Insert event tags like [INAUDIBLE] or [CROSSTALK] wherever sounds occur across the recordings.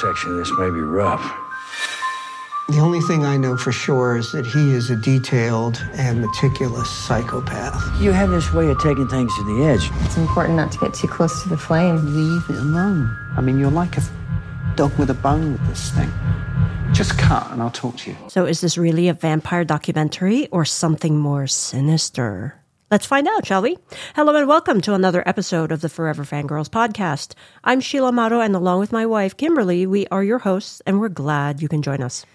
section of this may be rough. The only thing I know for sure is that he is a detailed and meticulous psychopath. You have this way of taking things to the edge. It's important not to get too close to the flame. Leave it alone. I mean, you're like a dog with a bone with this thing. Just cut and I'll talk to you. So, is this really a vampire documentary or something more sinister? Let's find out, shall we? Hello and welcome to another episode of the Forever Fangirls podcast. I'm Sheila Amato, and along with my wife, Kimberly, we are your hosts, and we're glad you can join us.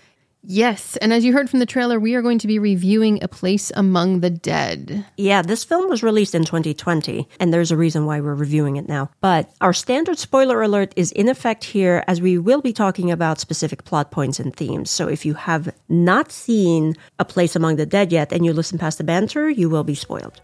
Yes, and as you heard from the trailer, we are going to be reviewing A Place Among the Dead. Yeah, this film was released in 2020, and there's a reason why we're reviewing it now. But our standard spoiler alert is in effect here as we will be talking about specific plot points and themes. So if you have not seen A Place Among the Dead yet and you listen past the banter, you will be spoiled.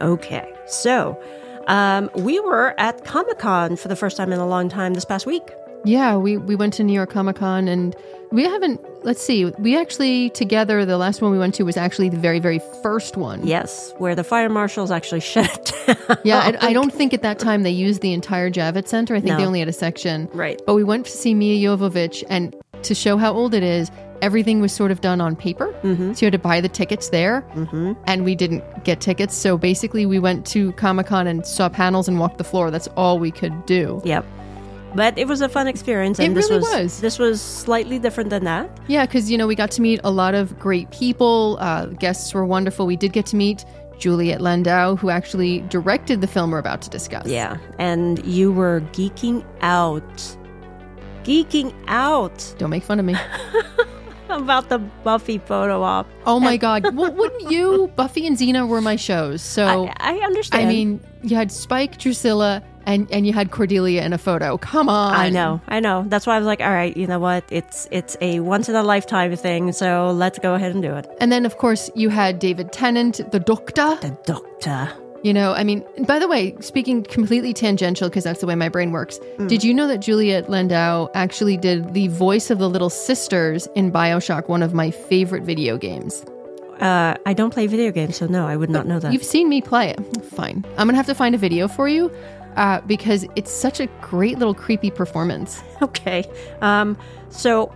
Okay, so um, we were at Comic Con for the first time in a long time this past week. Yeah, we, we went to New York Comic Con and we haven't, let's see, we actually together, the last one we went to was actually the very, very first one. Yes, where the fire marshals actually [LAUGHS] shut it down. Yeah, I, I don't think at that time they used the entire Javits Center. I think No. they only had a section. Right. But we went to see Milla Jovovich, and to show how old it is, everything was sort of done on paper. Mm-hmm. So you had to buy the tickets there, mm-hmm. and we didn't get tickets. So basically, we went to Comic Con and saw panels and walked the floor. That's all we could do. Yep. But it was a fun experience, and It this really was, was. this was slightly different than that. Yeah, because you know we got to meet a lot of great people. Uh, guests were wonderful. We did get to meet Juliet Landau, who actually directed the film we're about to discuss. Yeah, and you were geeking out, geeking out Don't make fun of me. [LAUGHS] about the Buffy photo op. Oh my God! well, wouldn't [LAUGHS] you? Buffy and Xena were my shows, so I, I understand. I mean, you had Spike, Drusilla, and and you had Cordelia in a photo. Come on! I know, I know. That's why I was like, all right, you know what? It's it's a once in a lifetime thing, so let's go ahead and do it. And then, of course, you had David Tennant, the Doctor. The doctor. You know, I mean, by the way, speaking completely tangential because that's the way my brain works. Did you know that Juliet Landau actually did the voice of the little sisters in Bioshock, one of my favorite video games? Uh, I don't play video games, so no, I would not know that. You've seen me play it. Fine. I'm gonna have to find a video for you uh, because it's such a great little creepy performance. [LAUGHS] okay. Um. So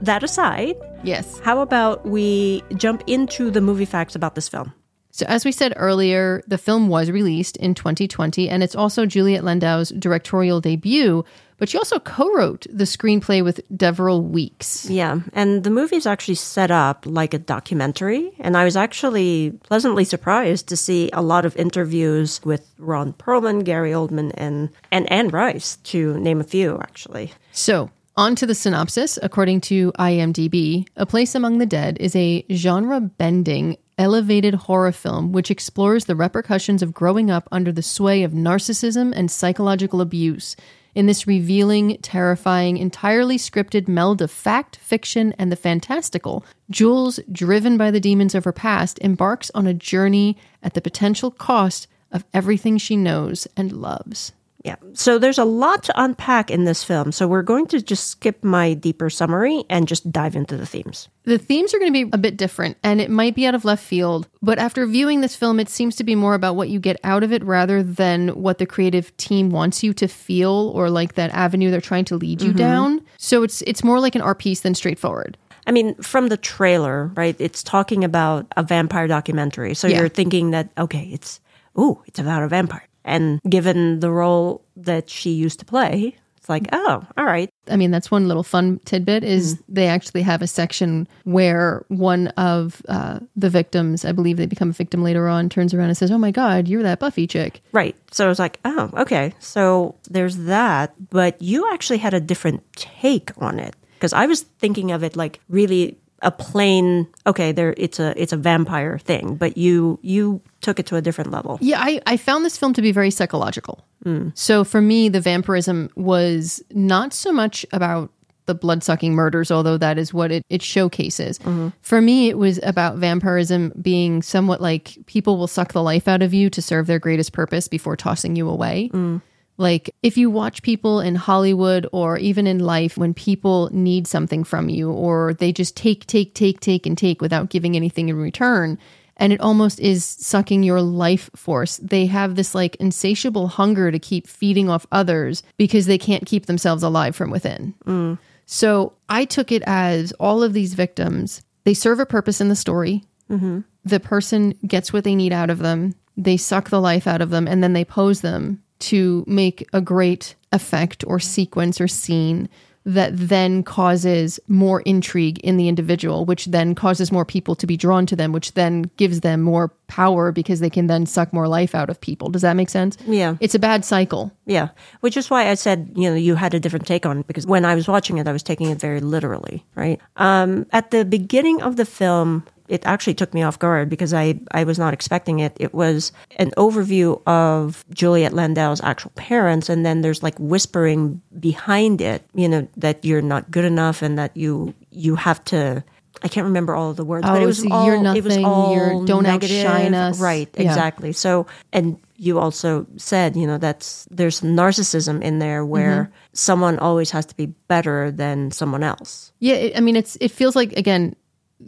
that aside, Yes. how about we jump into the movie facts about this film? So, as we said earlier, the film was released in 2020, and it's also Juliet Landau's directorial debut, but she also co wrote the screenplay with Deverill Weeks. Yeah, and the movie's actually set up like a documentary, and I was actually pleasantly surprised to see a lot of interviews with Ron Perlman, Gary Oldman, and and Anne Rice, to name a few, actually. So, on to the synopsis. According to IMDb, A Place Among the Dead is a genre bending, elevated horror film which explores the repercussions of growing up under the sway of narcissism and psychological abuse. In this revealing, terrifying, entirely scripted meld of fact, fiction, and the fantastical, Jules, driven by the demons of her past, embarks on a journey at the potential cost of everything she knows and loves. Yeah, so there's a lot to unpack in this film, so we're going to just skip my deeper summary and just dive into the themes. The themes are going to be a bit different and it might be out of left field, but after viewing this film, it seems to be more about what you get out of it rather than what the creative team wants you to feel or like that avenue they're trying to lead you mm-hmm. down. So it's it's more like an art piece than straightforward. I mean, from the trailer, right? It's talking about a vampire documentary. So Yeah. you're thinking that, okay, it's, ooh, it's about a vampire. And given the role that she used to play, it's like, oh, all right. I mean, that's one little fun tidbit is they actually have a section where one of uh, the victims, I believe they become a victim later on, turns around and says, "Oh my God, you're that Buffy chick." Right. So I was like, oh, okay. So there's that. But you actually had a different take on it. Because I was thinking of it like really a plain, okay, there it's a it's a vampire thing, but you you took it to a different level. Yeah, I, I found this film to be very psychological. Hmm. So for me, the vampirism was not so much about the blood sucking murders, although that is what it, it showcases. Mm-hmm. For me, it was about vampirism being somewhat like people will suck the life out of you to serve their greatest purpose before tossing you away. Hmm. Like, if you watch people in Hollywood or even in life, when people need something from you or they just take, take, take, take, and take without giving anything in return, and it almost is sucking your life force. They have this like insatiable hunger to keep feeding off others because they can't keep themselves alive from within. Mm. So I took it as all of these victims, they serve a purpose in the story. Mm-hmm. The person gets what they need out of them, they suck the life out of them, and then they pose them to make a great effect or sequence or scene that then causes more intrigue in the individual, which then causes more people to be drawn to them, which then gives them more power because they can then suck more life out of people. Does that make sense? Yeah. It's a bad cycle. Yeah, which is why I said you know you had a different take on it because when I was watching it, I was taking it very literally, right? Um, at the beginning of the film, it actually took me off guard because I I was not expecting it. It was an overview of Juliet Landau's actual parents, and then there's like whispering behind it, you know, that you're not good enough and that you you have to. I can't remember all of the words, but Oh, it was so all you're it was all you're- don't negative. outshine us. right? Yeah. Exactly. So, and you also said, you know, that's there's narcissism in there where Mm-hmm. someone always has to be better than someone else. Yeah, it, I mean, it's it feels like again,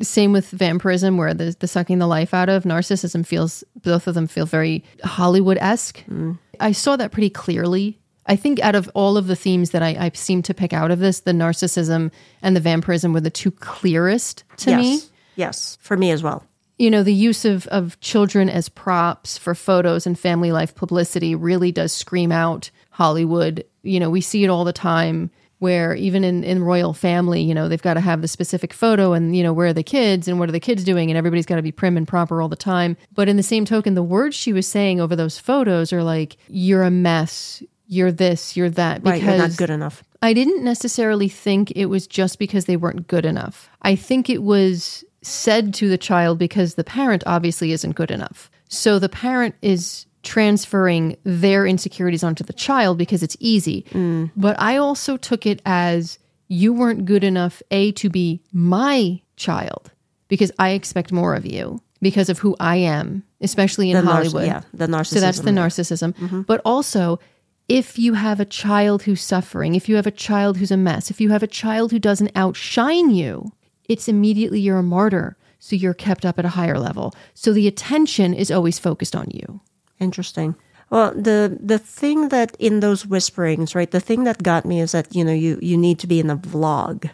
same with vampirism, where the the sucking the life out of narcissism feels both of them feel very Hollywood esque. Mm. I saw that pretty clearly. I think out of all of the themes that I, I seem to pick out of this, the narcissism and the vampirism were the two clearest to yes. me. Yes, for me as well. You know, the use of of children as props for photos and family life publicity really does scream out Hollywood. You know, we see it all the time where even in, in royal family, you know, they've got to have the specific photo and, you know, where are the kids and what are the kids doing and everybody's got to be prim and proper all the time. But in the same token, the words she was saying over those photos are like, you're a mess, you're this, you're that. Right, you're not good enough. I didn't necessarily think it was just because they weren't good enough. I think it was said to the child because the parent obviously isn't good enough. So the parent is transferring their insecurities onto the child because it's easy. Mm. But I also took it as you weren't good enough, A, to be my child because I expect more of you because of who I am, especially in The Hollywood. yeah, the narcissism. So that's the narcissism, narcissism. But also, if you have a child who's suffering, if you have a child who's a mess, if you have a child who doesn't outshine you, it's immediately you're a martyr. So you're kept up at a higher level. So the attention is always focused on you. Interesting. Well, the the thing that in those whisperings, right? The thing that got me is that you know you you need to be in a vlog,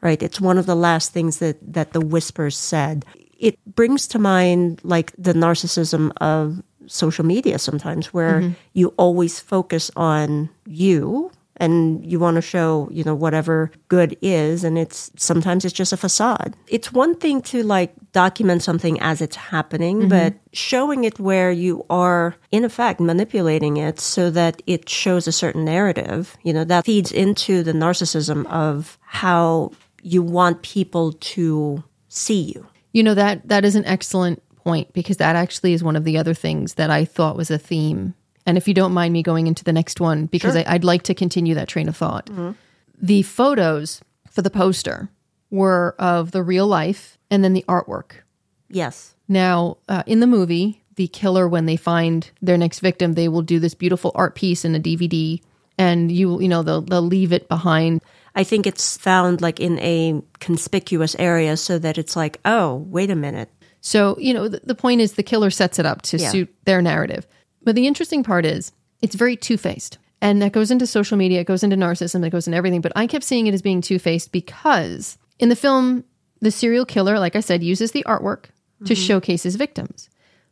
right? It's one of the last things that that the whispers said. It brings to mind like the narcissism of social media sometimes, where mm-hmm. you always focus on you and you want to show you know whatever good is and it's sometimes it's just a facade it's one thing to like document something as it's happening mm-hmm. but showing it where you are in effect manipulating it so that it shows a certain narrative you know that feeds into the narcissism of how you want people to see you You know that that is an excellent point because that actually is one of the other things that I thought was a theme. And if you don't mind me going into the next one, because I, I'd like to continue that train of thought. Mm-hmm. The photos for the poster were of the real life and then the artwork. yes Now, uh, in the movie, the killer, when they find their next victim, they will do this beautiful art piece in a DVD, and you you know they'll they'll leave it behind. I think it's found like in a conspicuous area so that it's like, oh, wait a minute. So, you know, the, the point is the killer sets it up to Yeah. suit their narrative. But the interesting part is it's very two faced. And that goes into social media, it goes into narcissism, it goes into everything. But I kept seeing it as being two faced because in the film, the serial killer, like I said, uses the artwork to mm-hmm. showcase his victims.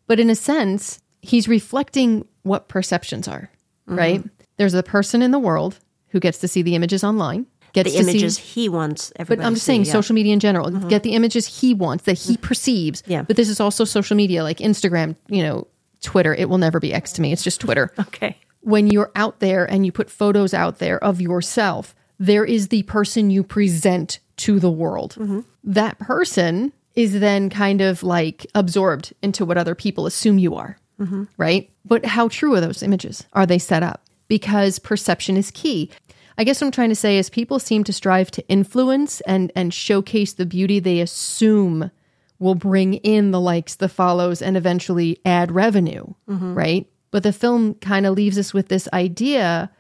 But in a sense, he's reflecting what perceptions are, mm-hmm. right? There's a person in the world who gets to see the images online, gets The to see- images he wants but I'm just saying yeah. social media in general. Mm-hmm. Get the images he wants that he perceives. Yeah. But this is also social media like Instagram, you know, Twitter. It will never be X to me. It's just Twitter. [LAUGHS] Okay. when you're out there and you put photos out there of yourself, there is the person you present to the world. Mm-hmm. That person is then kind of like absorbed into what other people assume you are. Mm-hmm. Right. But how true are those images? Are they set up? Because perception is key. I guess what I'm trying to say is people seem to strive to influence and, and showcase the beauty they assume will bring in the likes, the follows, and eventually add revenue, mm-hmm. right? But the film kind of leaves us with this idea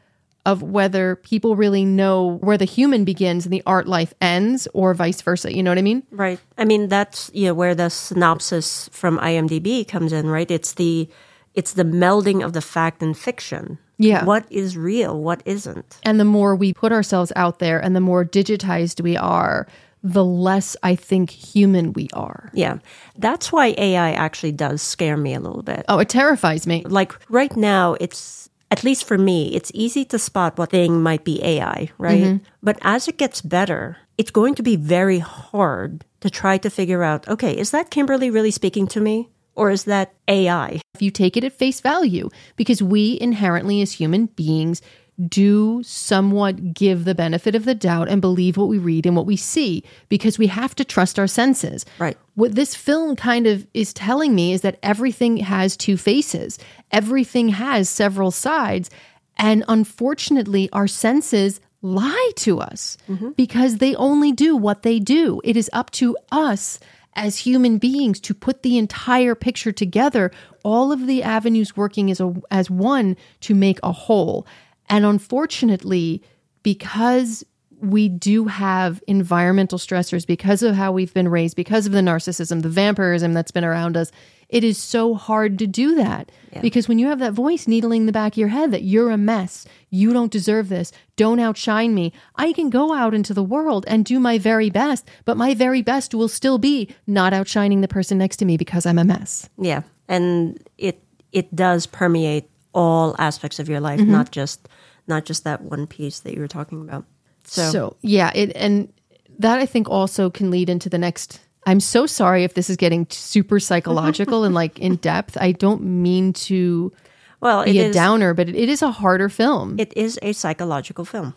of whether people really know where the human begins and the art life ends or vice versa. You know what I mean? Right. I mean, that's you know where the synopsis from IMDb comes in, right? It's the it's the melding of the fact and fiction. Yeah. What is real? What isn't? And the more we put ourselves out there and the more digitized we are, the less I think human we are. Yeah. That's why AI actually does scare me a little bit. Oh, it terrifies me. Like right now, it's at least for me, it's easy to spot what thing might be AI, right? Mm-hmm. But as it gets better, it's going to be very hard to try to figure out okay, is that Kimberly really speaking to me? Or is that AI? if you take it at face value, because we inherently as human beings do somewhat give the benefit of the doubt and believe what we read and what we see because we have to trust our senses. Right. What this film kind of is telling me is that everything has two faces, everything has several sides. And unfortunately, our senses lie to us mm-hmm. because they only do what they do. It is up to us as human beings to put the entire picture together, all of the avenues working as a as one to make a whole. And unfortunately, because we do have environmental stressors because of how we've been raised, because of the narcissism, the vampirism that's been around us, it is so hard to do that. Because when you have that voice needling the back of your head that you're a mess, you don't deserve this, don't outshine me, I can go out into the world and do my very best, but my very best will still be not outshining the person next to me because I'm a mess. Yeah. And it it does permeate all aspects of your life, mm-hmm. not just not just that one piece that you were talking about. So, So yeah, it and that I think also can lead into the next. I'm so sorry if this is getting super psychological and like in depth. I don't mean to well, it be a is downer, but it, it is a harder film. it is a psychological film.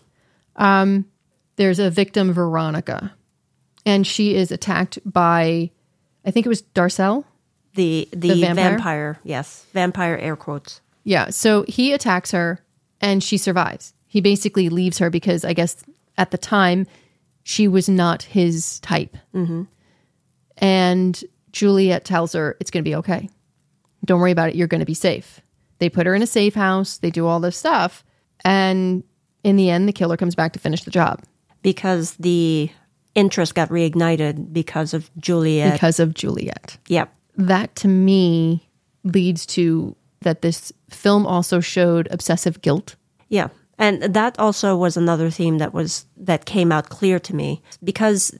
Um, there's a victim, Veronica, and she is attacked by, I think it was Darcel. The the, vampire? vampire, yes, vampire air quotes. Yeah. So he attacks her and she survives. He basically leaves her because I guess at the time she was not his type. Mm-hmm. And Juliet tells her it's going to be okay. Don't worry about it. You're going to be safe. They put her in a safe house. They do all this stuff. And in the end, the killer comes back to finish the job because the interest got reignited because of Juliet. because of Juliet. yep. That to me leads to that this film also showed obsessive guilt. Yeah. And that also was another theme that was that came out clear to me because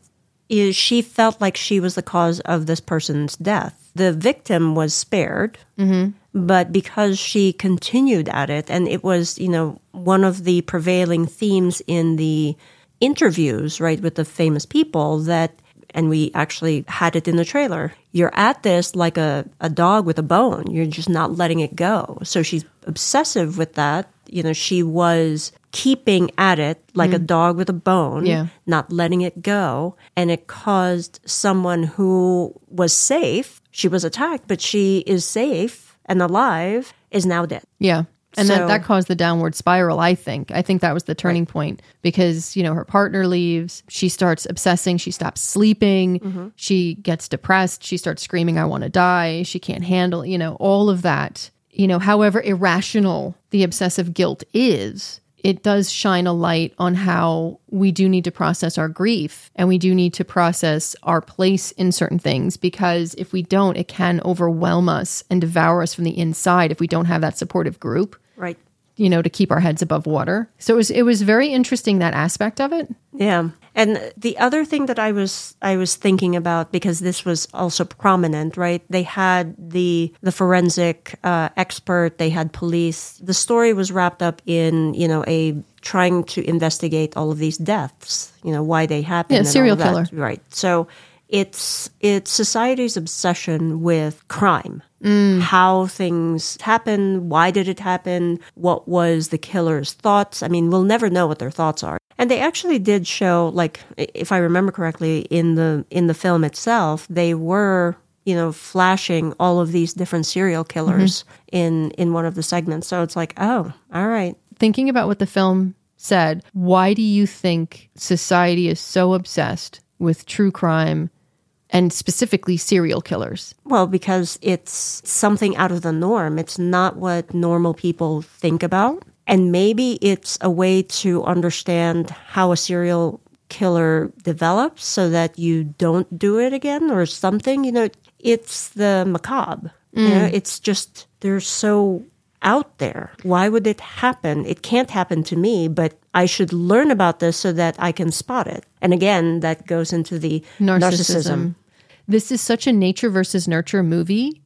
she felt like she was the cause of this person's death. The victim was spared, mm-hmm. but because she continued at it, and it was, you know, one of the prevailing themes in the interviews, right, with the famous people that, and we actually had it in the trailer. You're at this like a, a dog with a bone. You're just not letting it go. So she's obsessive with that. You know, she was keeping at it like a mm. dog with a bone, Yeah. not letting it go. And it caused someone who was safe, she was attacked, but she is safe and alive, is now dead. Yeah. And So- that, that caused the downward spiral, I think. I think that was the turning point because, you know, her partner leaves. She starts obsessing. She stops sleeping. Mm-hmm. She gets depressed. She starts screaming, I want to die. She can't handle, you know, all of that. You know, however irrational the obsessive guilt is, it does shine a light on how we do need to process our grief and we do need to process our place in certain things because if we don't, it can overwhelm us and devour us from the inside if we don't have that supportive group, Right. you know, to keep our heads above water. So it was it was very interesting that aspect of it. Yeah. And the other thing that I was I was thinking about because this was also prominent, right? They had the the forensic uh, expert, they had police. The story was wrapped up in you know a trying to investigate all of these deaths, you know why they happened. Yeah, and all serial that. killer. right? So it's it's society's obsession with crime. How things happen, why did it happen, what was the killer's thoughts? I mean, we'll never know what their thoughts are. And they actually did show like if I remember correctly in the in the film itself, they were you know flashing all of these different serial killers mm-hmm. in in one of the segments. So it's like, oh, all right. Thinking about what the film said, why do you think society is so obsessed with true crime and specifically serial killers? Well, because it's something out of the norm. It's not what normal people think about. And maybe it's a way to understand how a serial killer develops so that you don't do it again or something. You know, it's the macabre. You know, mm. it's just, they're so out there. Why would it happen? It can't happen to me, but I should learn about this so that I can spot it. And again, that goes into the narcissism. This is such a nature versus nurture movie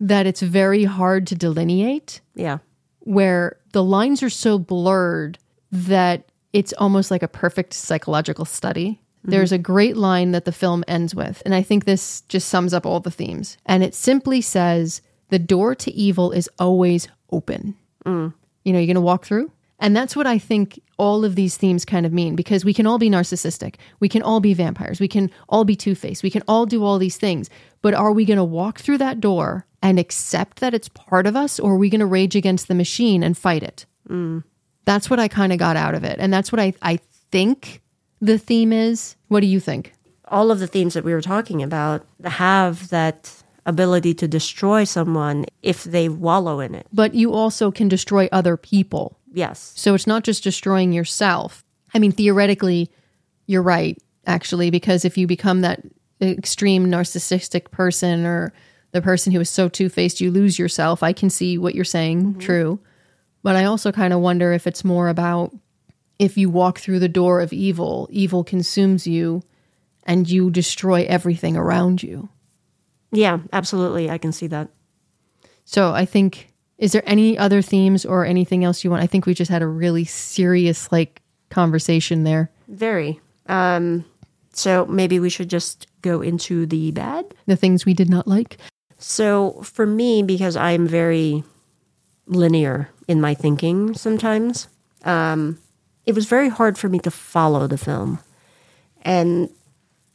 that it's very hard to delineate, Yeah. where the lines are so blurred that it's almost like a perfect psychological study. There's a great line that the film ends with, and I think this just sums up all the themes. And it simply says, The door to evil is always open. Mm. You know, you're going to walk through. And that's what I think all of these themes kind of mean because we can all be narcissistic. We can all be vampires. We can all be two faced. We can all do all these things. But are we going to walk through that door and accept that it's part of us or are we going to rage against the machine and fight it? Mm. That's what I kind of got out of it. And that's what I, I think the theme is. What do you think? all of the themes that we were talking about have that ability to destroy someone if they wallow in it. But you also can destroy other people. Yes. So it's not just destroying yourself. I mean, theoretically, you're right, actually, because if you become that extreme narcissistic person or the person who is so two faced, you lose yourself. I can see what you're saying, mm-hmm. true. But I also kind of wonder if it's more about if you walk through the door of evil, evil consumes you and you destroy everything around you. Yeah, absolutely. I can see that. So I think, is there any other themes or anything else you want? I think we just had a really serious, like, conversation there. Very. Um, so maybe we should just go into the bad. The things we did not like. So for me, because I'm very linear in my thinking sometimes, um, it was very hard for me to follow the film. And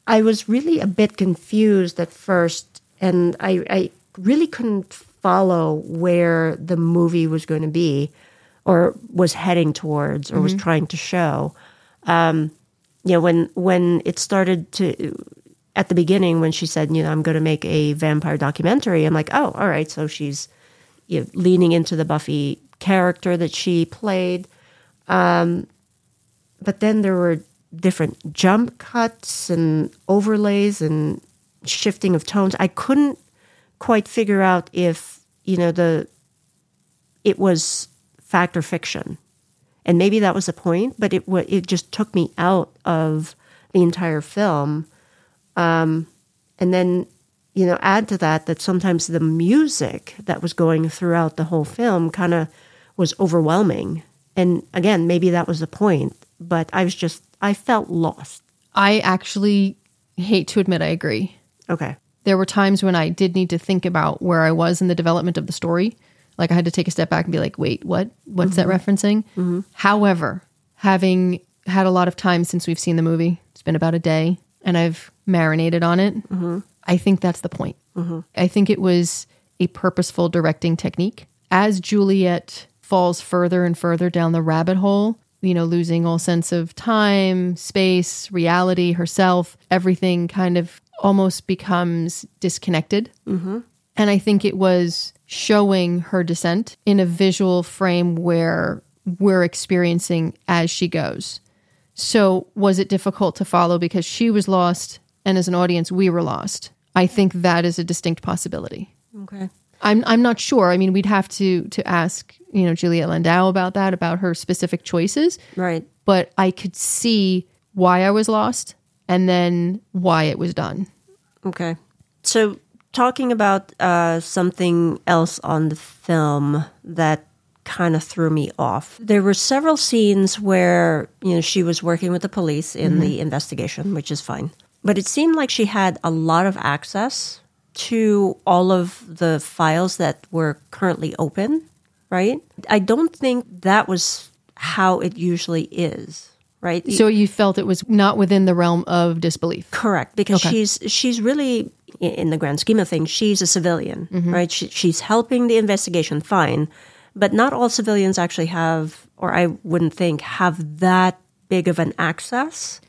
I was really a bit confused at first, and I, I really couldn't follow where the movie was going to be or was heading towards or was trying to show. Um, you know, when when it started to at the beginning when she said, you know, I'm going to make a vampire documentary, I'm like, oh, all right. So she's you know, leaning into the Buffy character that she played. Um, but then there were different jump cuts and overlays and shifting of tones. I couldn't quite figure out if you know the it was fact or fiction, and maybe that was the point. But it it just took me out of the entire film, um, and then you know add to that that sometimes the music that was going throughout the whole film kind of was overwhelming. And again, maybe that was the point, but I was just I felt lost. I actually hate to admit I agree. Okay. There were times when I did need to think about where I was in the development of the story. Like I had to take a step back and be like, wait, what? What's that mm-hmm. referencing? Mm-hmm. However, having had a lot of time since we've seen the movie, it's been about a day, and I've marinated on it, mm-hmm. I think that's the point. I think it was a purposeful directing technique. As Juliet falls further and further down the rabbit hole, you know, losing all sense of time, space, reality, herself, everything kind of almost becomes disconnected. Mm-hmm. And I think it was showing her descent in a visual frame where we're experiencing as she goes. So, was it difficult to follow because she was lost and as an audience we were lost? I think that is a distinct possibility. Okay. I'm I'm not sure. I mean, we'd have to to ask, you know, Juliet Landau about that, about her specific choices. Right. But I could see why I was lost and then why it was done. Okay. So, talking about uh, something else on the film that kind of threw me off. There were several scenes where, you know, she was working with the police in the investigation, which is fine. But it seemed like she had a lot of access to all of the files that were currently open, right? I don't think that was how it usually is, right? So you felt it was not within the realm of disbelief. Correct, because Okay. she's she's really in the grand scheme of things, she's a civilian, Mm-hmm. right? She, she's helping the investigation, fine, but not all civilians actually have, or I wouldn't think, have that big of an access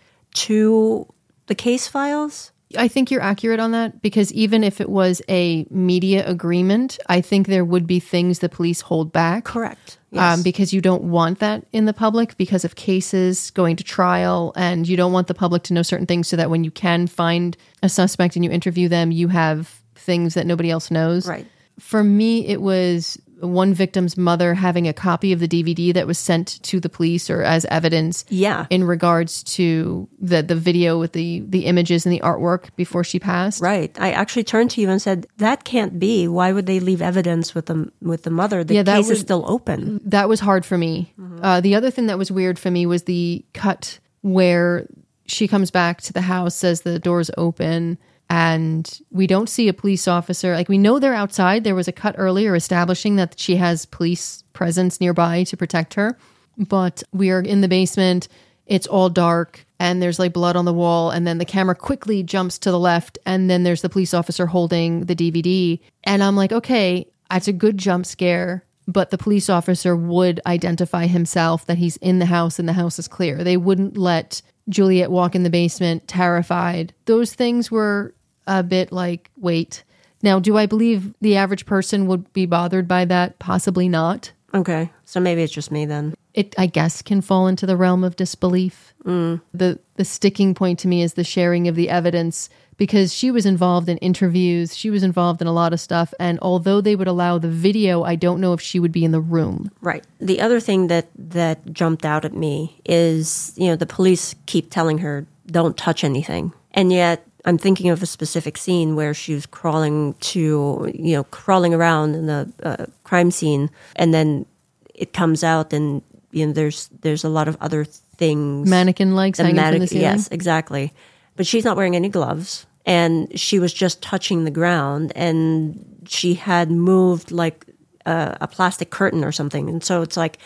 to the case files. I think you're accurate on that because even if it was a media agreement, I think there would be things the police hold back. Correct. Yes. Um, because you don't want that in the public because of cases going to trial, and you don't want the public to know certain things so that when you can find a suspect and you interview them, you have things that nobody else knows. Right. For me, it was one victim's mother having a copy of the DVD that was sent to the police or as evidence Yeah. in regards to the the video with the the images and the artwork before she passed. Right. I actually turned to you and said, "That can't be. Why would they leave evidence with the with the mother? The Yeah, that case was- is still open." That was hard for me. Uh, the other thing that was weird for me was the cut where she comes back to the house, says the door's open, and we don't see a police officer. Like we know they're outside. There was a cut earlier establishing that she has police presence nearby to protect her, but we are in the basement. It's all dark and there's like blood on the wall and then the camera quickly jumps to the left and then there's the police officer holding the DVD and I'm like okay that's a good jump scare but the police officer would identify himself that he's in the house and the house is clear they wouldn't let Juliet walk in the basement terrified those things were a bit like wait now do I believe the average person would be bothered by that possibly not Okay. So maybe it's just me then. It I guess can fall into the realm of disbelief. The the sticking point to me is the sharing of the evidence because she was involved in interviews, she was involved in a lot of stuff and although they would allow the video, I don't know if she would be in the room. Right. The other thing that that jumped out at me is, you know, the police keep telling her don't touch anything. And yet I'm thinking of a specific scene where she was crawling to, you know, crawling around in the uh, crime scene and then it comes out and you know there's there's a lot of other things Mannequin legs hanging from mannequin- the ceiling. Yes, exactly. But she's not wearing any gloves, and she was just touching the ground, and she had moved like a, a plastic curtain or something, and so it's like,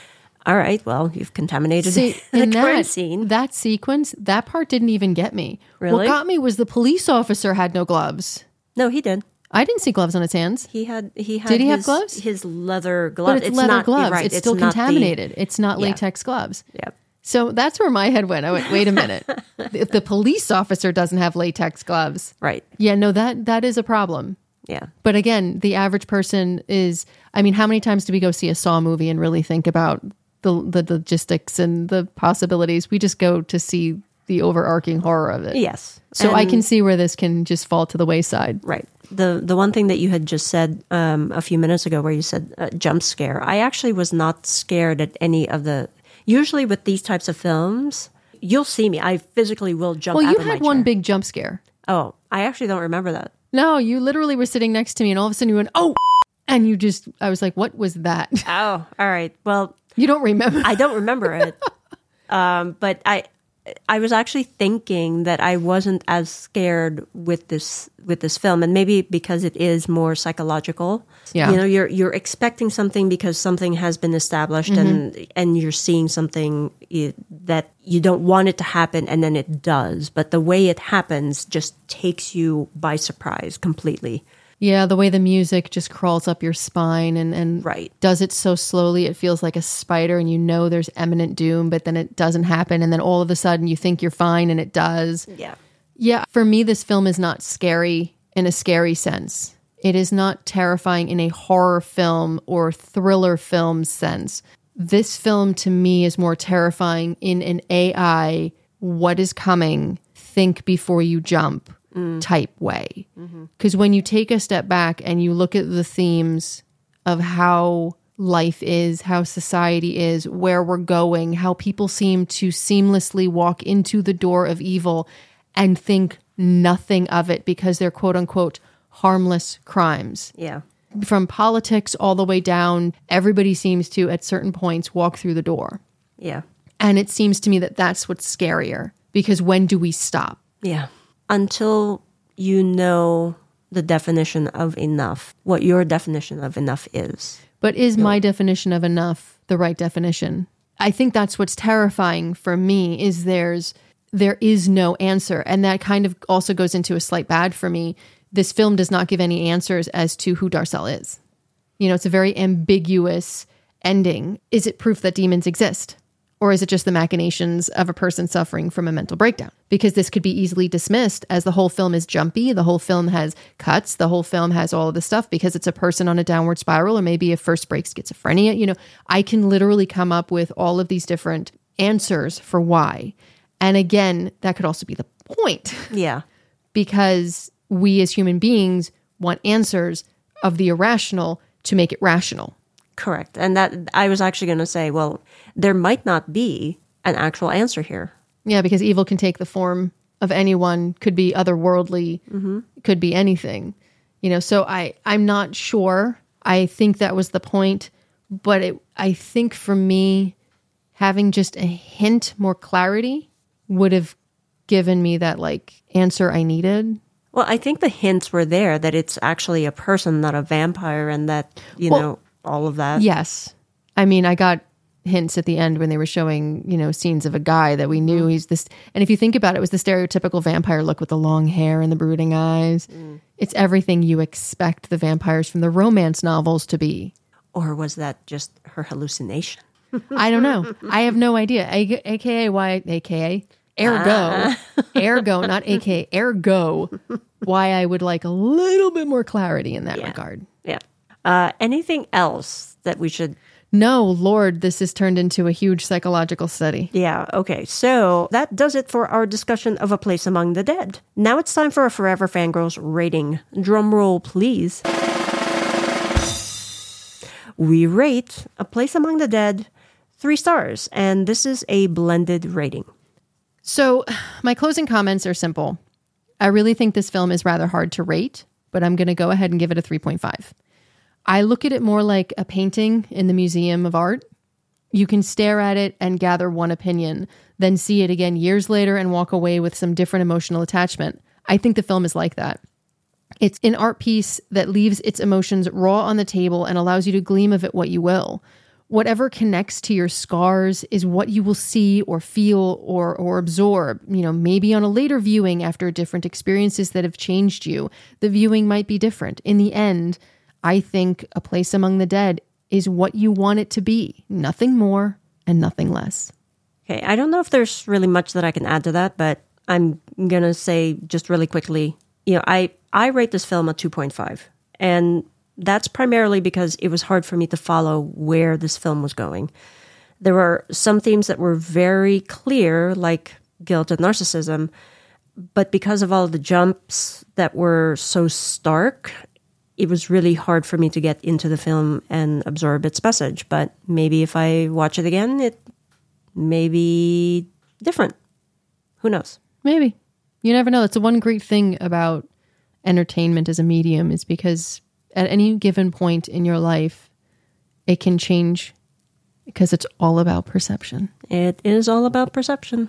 all right, well, you've contaminated See, [LAUGHS] the in crime that scene. that sequence, that part didn't even get me. Really? What got me was the police officer had no gloves. No, he did. I didn't see gloves on his hands. He had. He had. Did he have gloves? His leather gloves. But it's, leather not, gloves. Right, it's, still not the- contaminated. it's not Yeah. latex gloves. yeah. So that's where my head went. I went, wait a minute. [LAUGHS] if the police officer doesn't have latex gloves, Right. yeah, no, that that is a problem. Yeah. But again, the average person is. I mean, how many times do we go see a Saw movie and really think about the the logistics and the possibilities? We just go to see the overarching horror of it. Yes. So I can see where this can just fall to the wayside. Right. The the one thing that you had just said um, a few minutes ago, where you said uh, jump scare, I actually was not scared at any of the. Usually with these types of films, you'll see me. I physically will jump. Well, you had one big jump scare. Oh, I actually don't remember that. No, you literally were sitting next to me, and all of a sudden you went, "Oh!" and you just. I was like, "What was that?" Oh, all right. Well, You don't remember? I don't remember it. [LAUGHS] um, but I I was actually thinking that I wasn't as scared with this with this film, and maybe because it is more psychological. Yeah. you know, you're you're expecting something because something has been established, and mm-hmm. and you're seeing something that you don't want it to happen, and then it does. But the way it happens just takes you by surprise completely. Yeah, the way the music just crawls up your spine and, and Right. does it so slowly, it feels like a spider, and you know there's imminent doom, but then it doesn't happen. And then all of a sudden you think you're fine and it does. Yeah. Yeah, for me, this film is not scary in a scary sense. It is not terrifying in a horror film or thriller film sense. This film to me is more terrifying in an AI, what is coming, think before you jump type way. Because when you take a step back and you look at the themes of how life is, how society is, where we're going, how people seem to seamlessly walk into the door of evil and think nothing of it because they're quote unquote harmless crimes. Yeah. From politics all the way down, everybody seems to, at certain points, walk through the door. Yeah. And it seems to me that that's what's scarier because when do we stop? Yeah. Until you know the definition of enough, what your definition of enough is. But is my definition of enough the right definition? I think that's what's terrifying for me is there's there is no answer and that kind of also goes into a slight bad for me. This film does not give any answers as to who Darcel is. You know, it's a very ambiguous ending. Is it proof that demons exist? Or is it just the machinations of a person suffering from a mental breakdown? Because this could be easily dismissed as the whole film is jumpy, the whole film has cuts, the whole film has all of this stuff because it's a person on a downward spiral or maybe a first break schizophrenia. You know, I can literally come up with all of these different answers for why. And again, that could also be the point Yeah. [LAUGHS] because we as human beings want answers of the irrational to make it rational. Correct. And that I was actually going to say, well, there might not be an actual answer here. Yeah, because evil can take the form of anyone, could be otherworldly, mm-hmm. could be anything. You know, so I I'm not sure. I think that was the point, but it, I think for me having just a hint more clarity would have given me that like answer I needed. Well, I think the hints were there that it's actually a person, not a vampire, and that, you Well, know, all of that. Yes. I mean, I got hints at the end when they were showing, you know, scenes of a guy that we knew mm-hmm. he's this. And if you think about it, it was the stereotypical vampire look with the long hair and the brooding eyes. Mm. It's everything you expect the vampires from the romance novels to be. Or was that just her hallucination? [LAUGHS] I don't know. I have no idea. A- AKA why, AKA, ergo, ah. ergo, not AKA, ergo, [LAUGHS] why I would like a little bit more clarity in that regard. Uh, anything else that we should No, Lord, this has turned into a huge psychological study. Yeah, okay. So that does it for our discussion of A Place Among the Dead. Now it's time for a Forever Fangirls rating. Drum roll, please. We rate A Place Among the Dead three stars, and this is a blended rating. So, my closing comments are simple. I really think this film is rather hard to rate, but I'm going to go ahead and give it a 3.5. I look at it more like a painting in the Museum of Art. You can stare at it and gather one opinion, then see it again years later and walk away with some different emotional attachment. I think the film is like that. It's an art piece that leaves its emotions raw on the table and allows you to gleam of it what you will. Whatever connects to your scars is what you will see or feel or or absorb. You know, maybe on a later viewing after different experiences that have changed you, the viewing might be different. In the end, I think A Place Among the Dead is what you want it to be. Nothing more and nothing less. Okay, I don't know if there's really much that I can add to that, but I'm gonna say just really quickly, you know, I I rate this film a 2.5, and that's primarily because it was hard for me to follow where this film was going. There were some themes that were very clear, like guilt and narcissism, but because of all the jumps that were so stark, it was really hard for me to get into the film and absorb its message. But maybe if I watch it again, it may be different. Who knows? Maybe. You never know. That's the one great thing about entertainment as a medium is because at any given point in your life, it can change because it's all about perception. It is all about perception.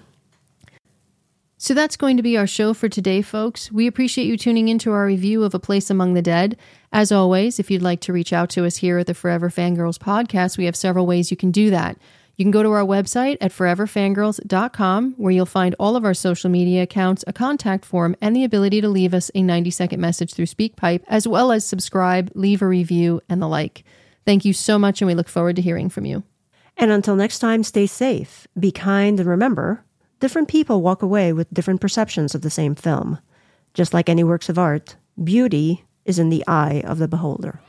So that's going to be our show for today, folks. We appreciate you tuning into our review of A Place Among the Dead. As always, if you'd like to reach out to us here at the Forever Fangirls podcast, we have several ways you can do that. You can go to our website at foreverfangirls.com, where you'll find all of our social media accounts, a contact form, and the ability to leave us a 90 second message through SpeakPipe, as well as subscribe, leave a review, and the like. Thank you so much, and we look forward to hearing from you. And until next time, stay safe, be kind, and remember different people walk away with different perceptions of the same film. Just like any works of art, beauty is in the eye of the beholder.